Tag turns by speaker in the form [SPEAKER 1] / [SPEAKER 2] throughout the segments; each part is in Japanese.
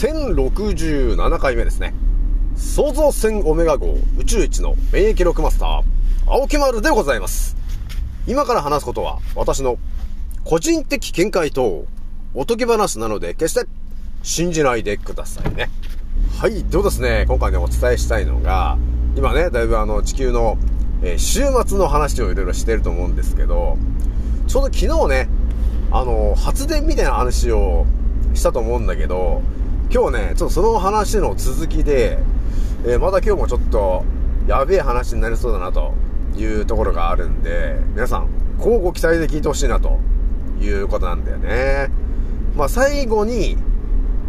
[SPEAKER 1] 1067回目ですね。創造船オメガ号宇宙一の免疫力マスター、青木丸でございます。今から話すことは私の個人的見解とおとぎ話なので決して信じないでくださいね。はい。ではですね、今回ねお伝えしたいのが、今ね、だいぶあの地球の、えー週末の話をいろいろしてると思うんですけど、ちょうど昨日ね、あの、発電みたいな話をしたと思うんだけど、今日ね、ちょっとその話の続きで、えーまた今日もちょっと、やべえ話になりそうだなというところがあるんで、皆さん、交互期待で聞いてほしいなということなんだよね。まあ最後に、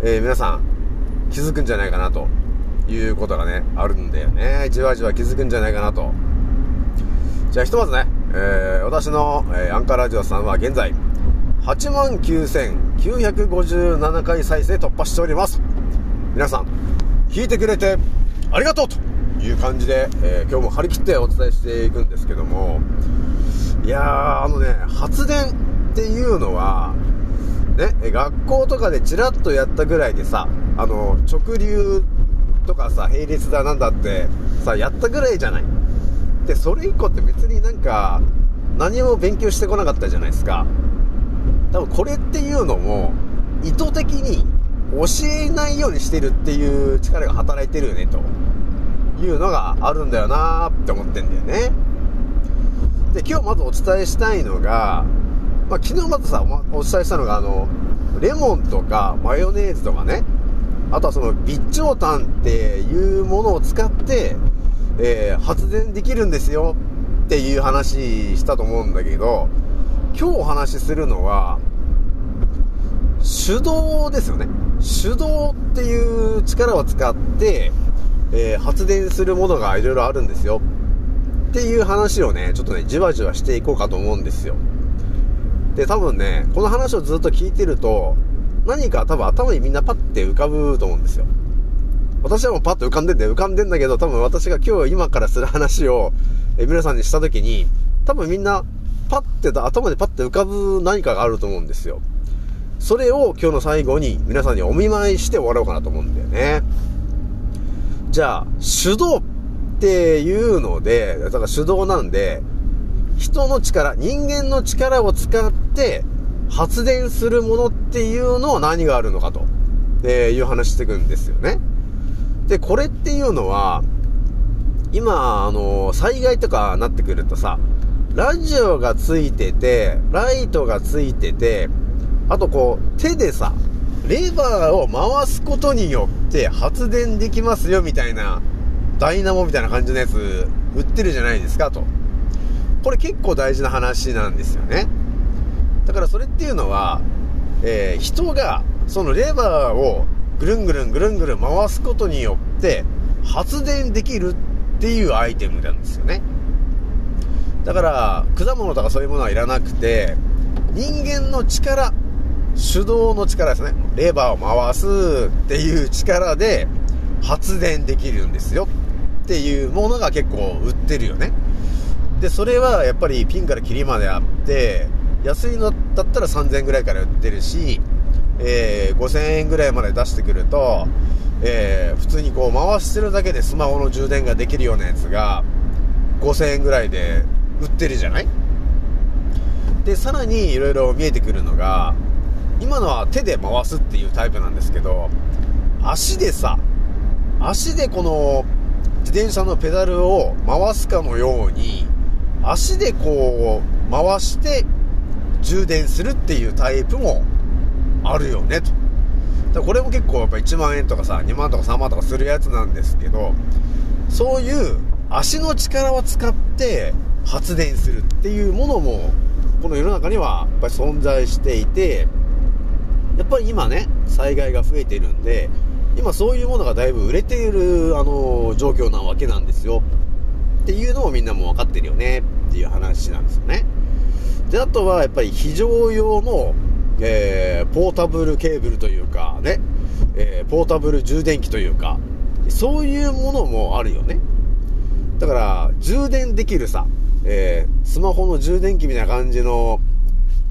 [SPEAKER 1] えー皆さん、気づくんじゃないかなということがね、あるんだよね。じわじわ気づくんじゃないかなと。じゃあひとまずね、えー私の、えーアンカーラジオさんは現在、89,957回再生突破しております。皆さん、聞いてくれてありがとうという感じで、えー今日も張り切ってお伝えしていくんですけども、いやー、あのね、発電っていうのは、ね、学校とかでチラッとやったぐらいでさ、あの、直流とかさ、並列だなんだって、さ、やったぐらいじゃない。で、それ以降って別になんか、何も勉強してこなかったじゃないですか。多分これっていうのも、意図的に教えないようにしてるっていう力が働いてるよね、というのがあるんだよなーって思ってんだよね。で、今日まずお伝えしたいのが、まあ、昨日まずさ、お伝えしたのが、あの、レモンとかマヨネーズとかね、あとはその備長炭っていうものを使って、えー発電できるんですよっていう話したと思うんだけど、今日お話しするのは、手動ですよね。手動っていう力を使って、えー発電するものがいろいろあるんですよ。っていう話をね、ちょっとね、じわじわしていこうかと思うんですよ。で、多分ね、この話をずっと聞いてると、何か多分頭にみんなパッて浮かぶと思うんですよ。私はもうパッと浮かんでんだ。浮かんでんだけど、多分私が今日今からする話を、え皆さんにした時に、多分みんな、パッて頭でパッて浮かぶ何かがあると思うんですよ。それを今日の最後に皆さんにお見舞いして終わろうかなと思うんだよね。じゃあ、手動っていうので、だから手動なんで、人の力、人間の力を使って発電するものっていうのは何があるのかと、えいう話してくんですよね。で、これっていうのは、今、あの、災害とかなってくるとさ、ラジオがついてて、ライトがついてて、あとこう、手でさ、レバーを回すことによって発電できますよみたいな、ダイナモみたいな感じのやつ売ってるじゃないですかと。これ結構大事な話なんですよね。だからそれっていうのは、えー人がそのレバーをぐるんぐるんぐるんぐるん回すことによって発電できるっていうアイテムなんですよね。だから、果物とかそういうものはいらなくて、人間の力、手動の力ですね。レバーを回すっていう力で発電できるんですよっていうものが結構売ってるよね。で、それはやっぱりピンからキリまであって、安いのだったら3000円ぐらいから売ってるし、えー5000円ぐらいまで出してくると、えー普通にこう回してるだけでスマホの充電ができるようなやつが5000円ぐらいで売ってるじゃない？で、さらに色々見えてくるのが、今のは手で回すっていうタイプなんですけど、足でさ、足でこの自転車のペダルを回すかのように、足でこう回して充電するっていうタイプもあるよねと。だこれも結構やっぱ1万円とかさ、2万とか3万とかするやつなんですけど、そういう足の力を使って発電するっていうものも、この世の中にはやっぱり存在していて、やっぱり今ね、災害が増えているんで、今そういうものがだいぶ売れている、あの、状況なわけなんですよ。っていうのもみんなも分かってるよねっていう話なんですよね。で、あとはやっぱり非常用の、えー、ポータブルケーブルというかね、えー、ポータブル充電器というか、そういうものもあるよね。だから、充電できるさ、えー、スマホの充電器みたいな感じの、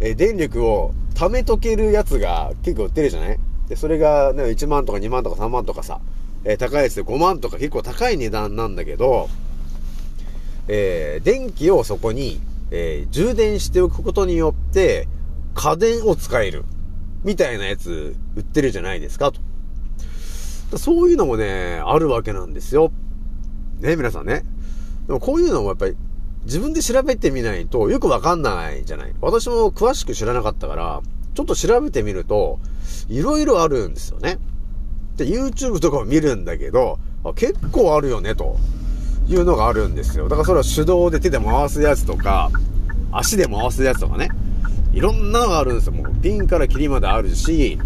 [SPEAKER 1] えー電力を貯めとけるやつが結構売ってるじゃない？で、それがね、1万とか2万とか3万とかさ、えー、高いやつで5万とか結構高い値段なんだけど、えー、電気をそこに、えー、充電しておくことによって、家電を使える。みたいなやつ売ってるじゃないですか、と。そういうのもね、あるわけなんですよ。ね、皆さんね。でもこういうのもやっぱり自分で調べてみないとよくわかんないじゃない。私も詳しく知らなかったから、ちょっと調べてみると、いろいろあるんですよね。で、YouTube とかを見るんだけど、結構あるよね、というのがあるんですよ。だからそれは手動で手で回すやつとか、足で回すやつとかね。いろんなのがあるんですよ。もうピンからキリまであるし、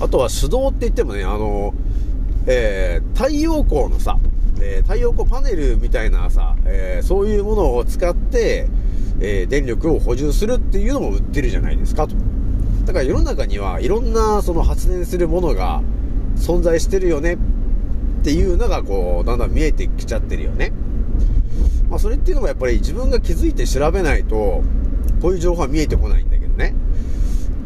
[SPEAKER 1] あとは手動って言ってもね、あの、えー、太陽光のさ、えー、太陽光パネルみたいなさ、えー、そういうものを使って、えー、電力を補充するっていうのも売ってるじゃないですかと。だから世の中にはいろんなその発電するものが存在してるよねっていうのがこう、だんだん見えてきちゃってるよね。まあそれっていうのもやっぱり自分が気づいて調べないと、こういう情報は見えてこないんだけどね。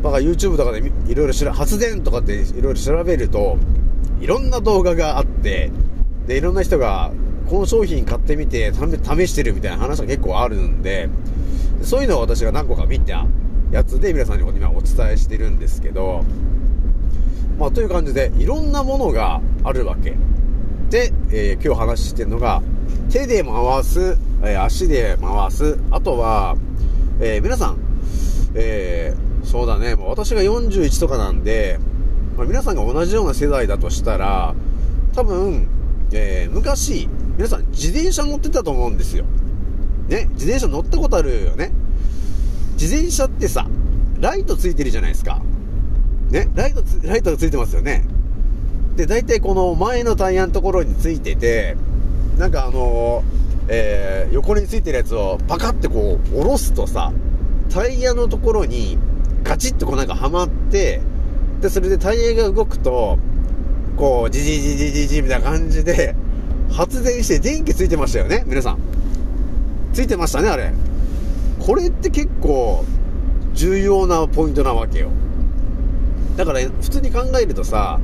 [SPEAKER 1] だから YouTube とかでいろいろ発電とかっていろいろ調べると、いろんな動画があって、で、いろんな人が、この商品買ってみて、試してるみたいな話が結構あるんで、そういうのを私が何個か見たやつで皆さんに今お伝えしてるんですけど、まあ、という感じで、いろんなものがあるわけ。で、えー、今日話してるのが、手で回す、え、足で回す、あとは、えー、皆さん、えそうだね、もう私が41とかなんで、まあ、皆さんが同じような世代だとしたら、多分、え昔、皆さん自転車乗ってたと思うんですよ。ね、自転車乗ったことあるよね。自転車ってさ、ライトついてるじゃないですか。ね、ライトつ、ライトがついてますよね。で、大体この前のタイヤのところについてて、なんかあのー、えー、横についてるやつをパカってこう、下ろすとさ、タイヤのところにガチッとこうなんかはまって、で、それでタイヤが動くと、こう、じじじじじじみたいな感じで、発電して電気ついてましたよね、皆さん。ついてましたね、あれ。これって結構重要なポイントなわけよ。だから、普通に考えるとさ、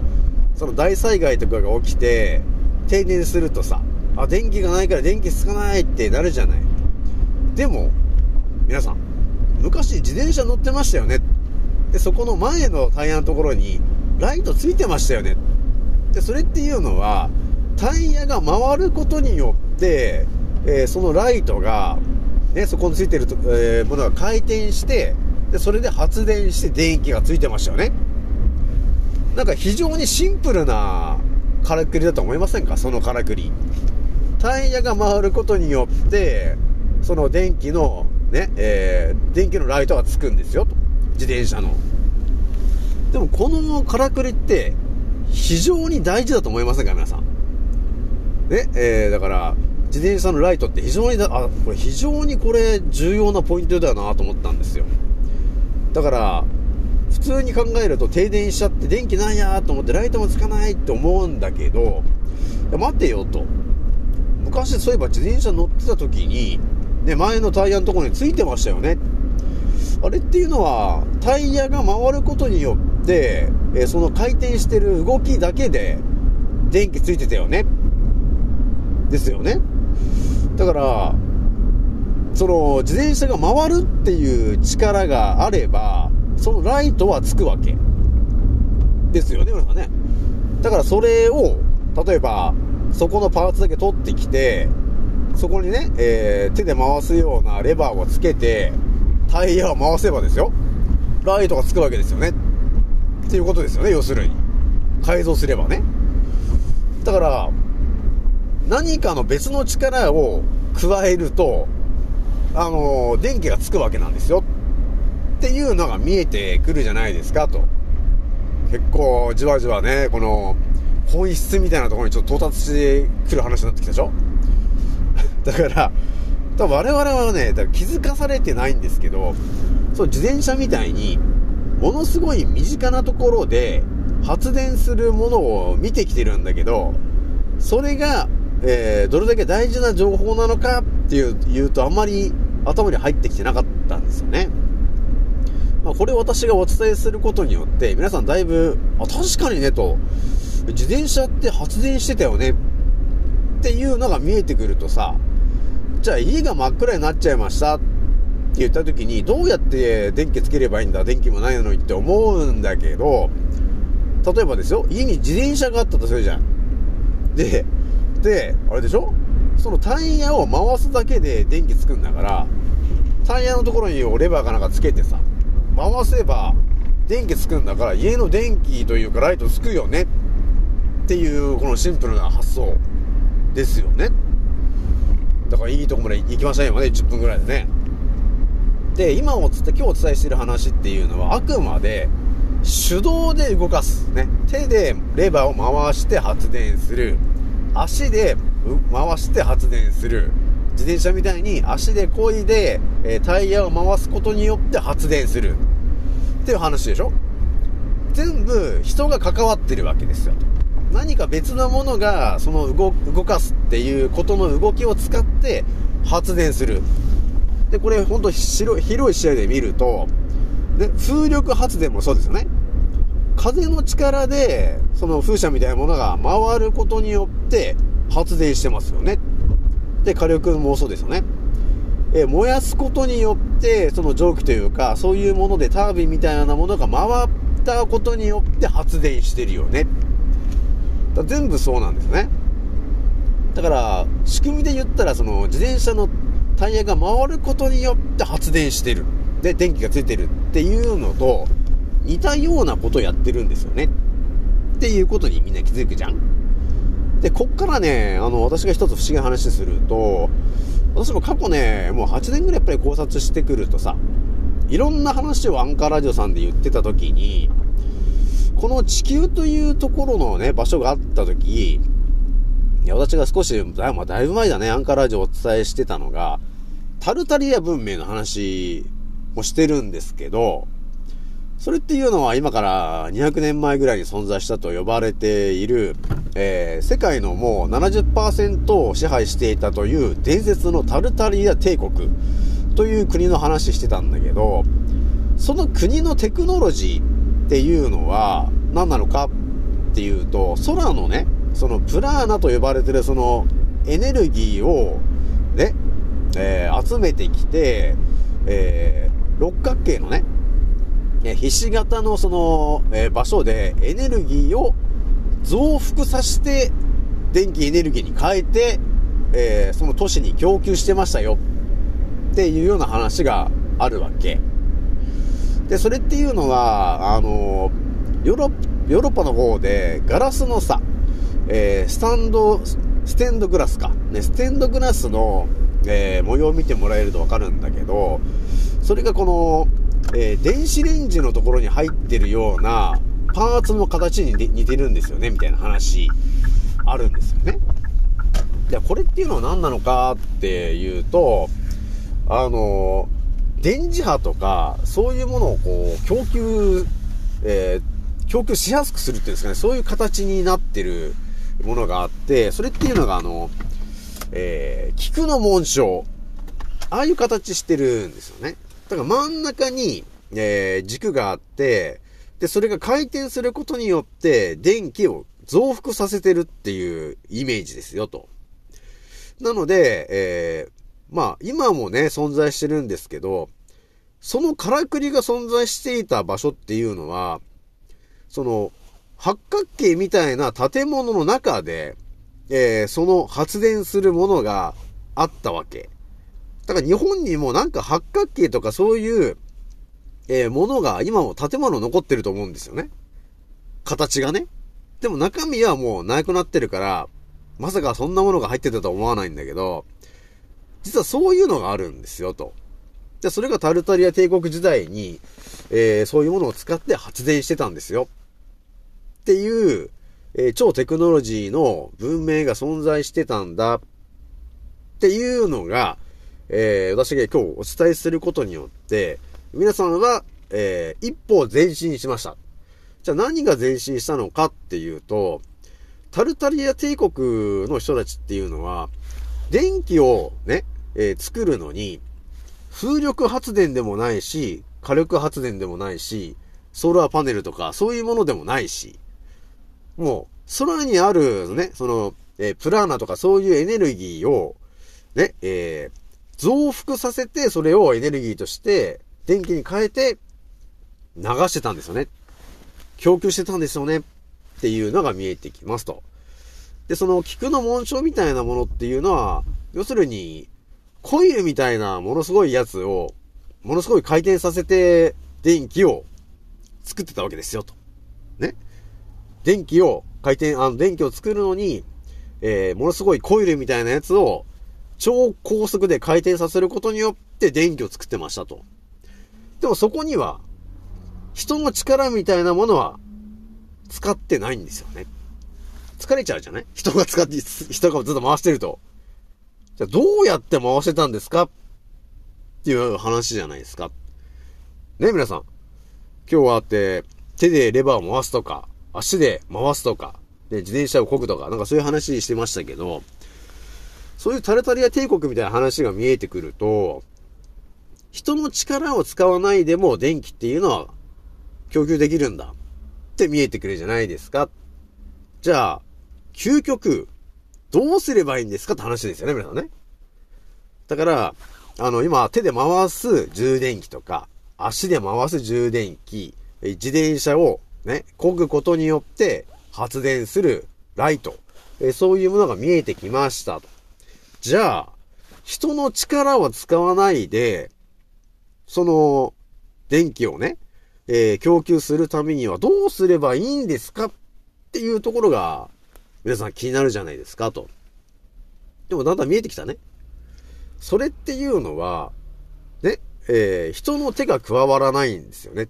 [SPEAKER 1] その大災害とかが起きて、停電するとさ、あ、電気がないから電気つかないってなるじゃない。でも、皆さん、昔自転車乗ってましたよね。で、そこの前のタイヤのところに、ライトついてましたよね。で、それっていうのは、タイヤが回ることによって、えー、そのライトが、ね、そこについてると、えー、ものが回転して、で、それで発電して電気がついてましたよね。なんか非常にシンプルなからくりだと思いませんか？そのからくり。タイヤが回ることによって、その電気の、ね、えー、電気のライトがつくんですよ、と。自転車の。でもこのからくりって、非常に大事だと思いませんか皆さん。ね、えー、だから、自転車のライトって非常にだ、あ、これ非常にこれ重要なポイントだよなと思ったんですよ。だから、普通に考えると停電しちゃって電気ないやと思ってライトもつかないって思うんだけど、いや待てよと。昔そういえば自転車乗ってた時に、ね、前のタイヤのところについてましたよね。あれっていうのは、タイヤが回ることによって、えその回転してる動きだけで電気ついてたよね。ですよね。だから、その自転車が回るっていう力があれば、そのライトはつくわけ。ですよね、皆さんね。だからそれを、例えば、そこのパーツだけ取ってきて、そこにね、えー、手で回すようなレバーをつけて、タイヤを回せばですよ。ライトがつくわけですよね。っていうことですよね、要するに。改造すればね。だから、何かの別の力を加えると、あの、電気がつくわけなんですよ。っていうのが見えてくるじゃないですか、と。結構、じわじわね、この、本質みたいなところにちょっと到達してくる話になってきたでしょ だから、我々はね、気づかされてないんですけど、そう、自転車みたいに、ものすごい身近なところで発電するものを見てきてるんだけど、それがえー、どれだけ大事な情報なのかっていう、言うとあんまり頭に入ってきてなかったんですよね。まあ、これ私がお伝えすることによって、皆さんだいぶ、あ、確かにね、と、自転車って発電してたよね、っていうのが見えてくるとさ、じゃあ家が真っ暗になっちゃいました。言った時に、どうやって電気つければいいんだ電気もないのにって思うんだけど、例えばですよ、家に自転車があったとするじゃん。で、で、あれでしょ？そのタイヤを回すだけで電気つくんだから、タイヤのところにレバーかなんかつけてさ、回せば電気つくんだから家の電気というかライトつくよねっていうこのシンプルな発想ですよね。だからいいとこまで行きましたよね、10分ぐらいでね。で、今おつって今日お伝えしている話っていうのはあくまで手動で動かす。ね。手でレバーを回して発電する。足で回して発電する。自転車みたいに足で漕いで、え、タイヤを回すことによって発電する。っていう話でしょ？全部人が関わってるわけですよ。何か別のものがその動動かすっていうことの動きを使って発電する。で、これほんと広い視野で見ると、で、風力発電もそうですよね。風の力で、その風車みたいなものが回ることによって発電してますよね。で、火力もそうですよね。え燃やすことによって、その蒸気というか、そういうものでタービンみたいなものが回ったことによって発電してるよね。だ全部そうなんですね。だから、仕組みで言ったら、その自転車のタイヤが回ることによって発電してる。で、電気がついてるっていうのと、似たようなことをやってるんですよね。っていうことにみんな気づくじゃん。で、こっからね、あの、私が一つ不思議な話すると、私も過去ね、もう8年ぐらいやっぱり考察してくるとさ、いろんな話をアンカーラジオさんで言ってた時に、この地球というところのね、場所があった時、いや、私が少し、だ,、まあ、だいぶ前だね、アンカーラジオをお伝えしてたのが、タルタリア文明の話もしてるんですけど、それっていうのは今から200年前ぐらいに存在したと呼ばれている、えー、世界のもう70%を支配していたという伝説のタルタリア帝国という国の話してたんだけど、その国のテクノロジーっていうのは何なのかっていうと、空のね、そのプラーナと呼ばれてるそのエネルギーをね、えー、集めてきて、えー、六角形のね、えひし形のその、えー、場所でエネルギーを増幅させて、電気エネルギーに変えて、えー、その都市に供給してましたよっていうような話があるわけ。で、それっていうのは、あのヨーロヨーロッパの方でガラスのさ、えー、スタンド、ステンドグラスか。ね、ステンドグラスの、えー、模様を見てもらえるとわかるんだけど、それがこの、えー、電子レンジのところに入ってるようなパーツの形に似てるんですよね、みたいな話あるんですよね。で、これっていうのは何なのかっていうと、あの、電磁波とか、そういうものをこう、供給、えー、供給しやすくするっていうんですかね、そういう形になってるものがあって、それっていうのがあの、えー、菊の紋章。ああいう形してるんですよね。だから真ん中に、えー、軸があって、で、それが回転することによって、電気を増幅させてるっていうイメージですよ、と。なので、えー、まあ、今もね、存在してるんですけど、そのからくりが存在していた場所っていうのは、その、八角形みたいな建物の中で、えー、その発電するものがあったわけ。だから日本にもなんか八角形とかそういう、えー、ものが今も建物残ってると思うんですよね。形がね。でも中身はもうなくなってるから、まさかそんなものが入ってたとは思わないんだけど、実はそういうのがあるんですよ、と。で、それがタルタリア帝国時代に、えー、そういうものを使って発電してたんですよ。っていう、えー、超テクノロジーの文明が存在してたんだっていうのが、えー、私が今日お伝えすることによって、皆さんは、えー、一歩前進しました。じゃあ何が前進したのかっていうと、タルタリア帝国の人たちっていうのは、電気をね、えー、作るのに、風力発電でもないし、火力発電でもないし、ソーラーパネルとかそういうものでもないし、もう空にあるね、その、えー、プラーナとかそういうエネルギーを、ね、えー、増幅させてそれをエネルギーとして電気に変えて流してたんですよね。供給してたんですよね。っていうのが見えてきますと。で、その菊の紋章みたいなものっていうのは、要するに、コイルみたいなものすごいやつを、ものすごい回転させて、電気を作ってたわけですよ、と。ね。電気を、回転、あの、電気を作るのに、えー、ものすごいコイルみたいなやつを、超高速で回転させることによって電気を作ってましたと。でもそこには、人の力みたいなものは使ってないんですよね。疲れちゃうじゃない？人が使って、人がずっと回してると。じゃあどうやって回してたんですか？っていう話じゃないですか。ね、皆さん。今日はあって、手でレバーを回すとか、足で回すとか、で、自転車を漕ぐとか、なんかそういう話してましたけど、そういうタルタリア帝国みたいな話が見えてくると、人の力を使わないでも電気っていうのは供給できるんだって見えてくるじゃないですか。じゃあ、究極、どうすればいいんですかって話ですよね、皆さんね。だから、あの、今、手で回す充電器とか、足で回す充電器、自転車をね、漕ぐことによって発電するライト、えそういうものが見えてきましたと。じゃあ、人の力を使わないで、その、電気をね、えー、供給するためにはどうすればいいんですかっていうところが、皆さん気になるじゃないですか、と。でもだんだん見えてきたね。それっていうのは、ね、えー、人の手が加わらないんですよね。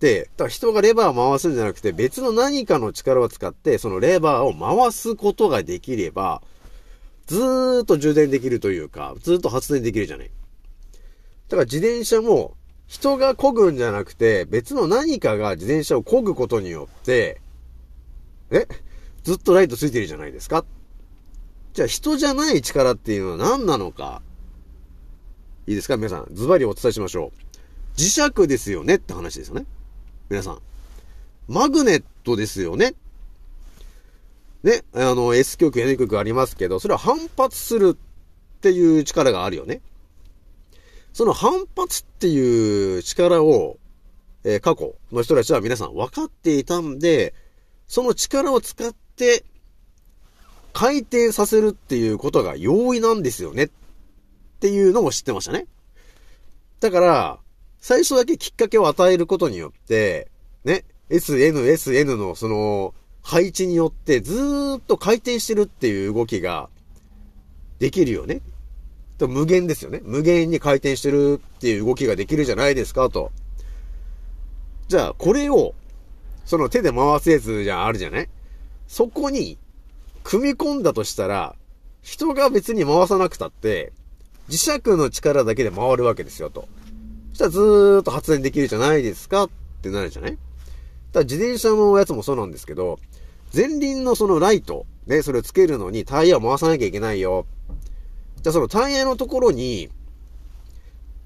[SPEAKER 1] で、だから人がレバーを回すんじゃなくて別の何かの力を使ってそのレバーを回すことができれば、ずーっと充電できるというか、ずーっと発電できるじゃない。だから自転車も人が漕ぐんじゃなくて別の何かが自転車を漕ぐことによって、え？ずっとライトついてるじゃないですかじゃあ人じゃない力っていうのは何なのか？いいですか？皆さん、ズバリお伝えしましょう。磁石ですよね？って話ですよね。皆さん。マグネットですよね。ね、あの、S 極、N 極ありますけど、それは反発するっていう力があるよね。その反発っていう力を、えー、過去の人たちは皆さん分かっていたんで、その力を使って回転させるっていうことが容易なんですよねっていうのも知ってましたね。だから、最初だけきっかけを与えることによって、ね、SN、SN のその配置によってずーっと回転してるっていう動きができるよね。と無限ですよね。無限に回転してるっていう動きができるじゃないですかと。じゃあ、これをその手で回すやつじゃあるじゃない？そこに、組み込んだとしたら、人が別に回さなくたって、磁石の力だけで回るわけですよ、と。そしたらずーっと発電できるじゃないですかってなるじゃない？だ自転車のやつもそうなんですけど、前輪のそのライト、ね、それをつけるのにタイヤを回さなきゃいけないよ。じゃあそのタイヤのところに、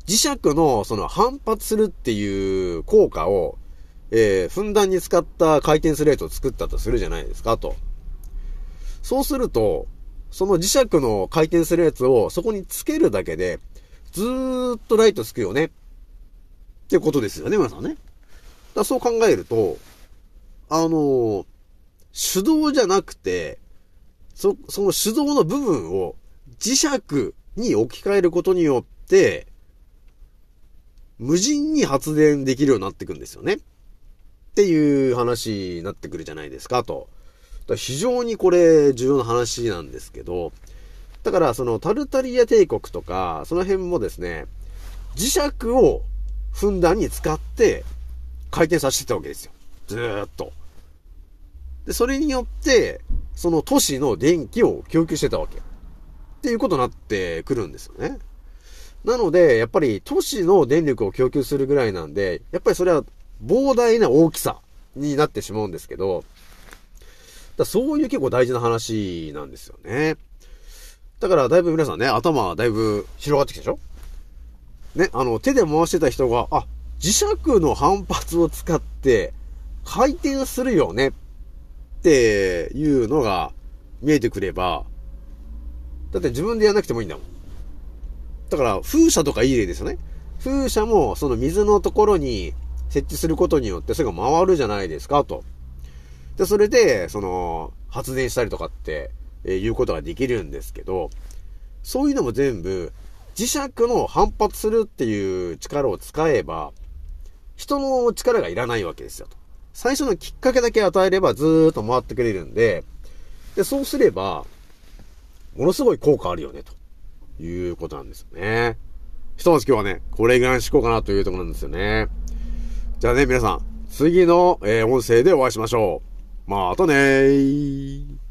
[SPEAKER 1] 磁石のその反発するっていう効果をえー、ふんだんに使った回転スレートを作ったとするじゃないですか、と。そうすると、その磁石の回転スレートをそこにつけるだけで、ずーっとライトつくよね。ってことですよね、皆さんね。だそう考えると、あのー、手動じゃなくて、そ、その手動の部分を磁石に置き換えることによって、無人に発電できるようになっていくんですよね。っていう話になってくるじゃないですか、と。だ非常にこれ重要な話なんですけど、だからそのタルタリア帝国とか、その辺もですね、磁石をふんだんに使って回転させてたわけですよ。ずーっと。で、それによって、その都市の電気を供給してたわけ。っていうことになってくるんですよね。なので、やっぱり都市の電力を供給するぐらいなんで、やっぱりそれは膨大な大きさになってしまうんですけど、だそういう結構大事な話なんですよね。だからだいぶ皆さんね、頭だいぶ広がってきたでしょ？ね、あの、手で回してた人が、あ、磁石の反発を使って回転するよねっていうのが見えてくれば、だって自分でやらなくてもいいんだもん。だから風車とかいい例ですよね。風車もその水のところに設置することによってそれが回るじゃないですかと。で、それで、その、発電したりとかって、えー、いうことができるんですけど、そういうのも全部、磁石の反発するっていう力を使えば、人の力がいらないわけですよと。最初のきっかけだけ与えればずーっと回ってくれるんで、で、そうすれば、ものすごい効果あるよね、ということなんですよね。ひとまず今日はね、これぐらいにしこうかなというところなんですよね。じゃあね、皆さん、次の、えー、音声でお会いしましょう。またねー。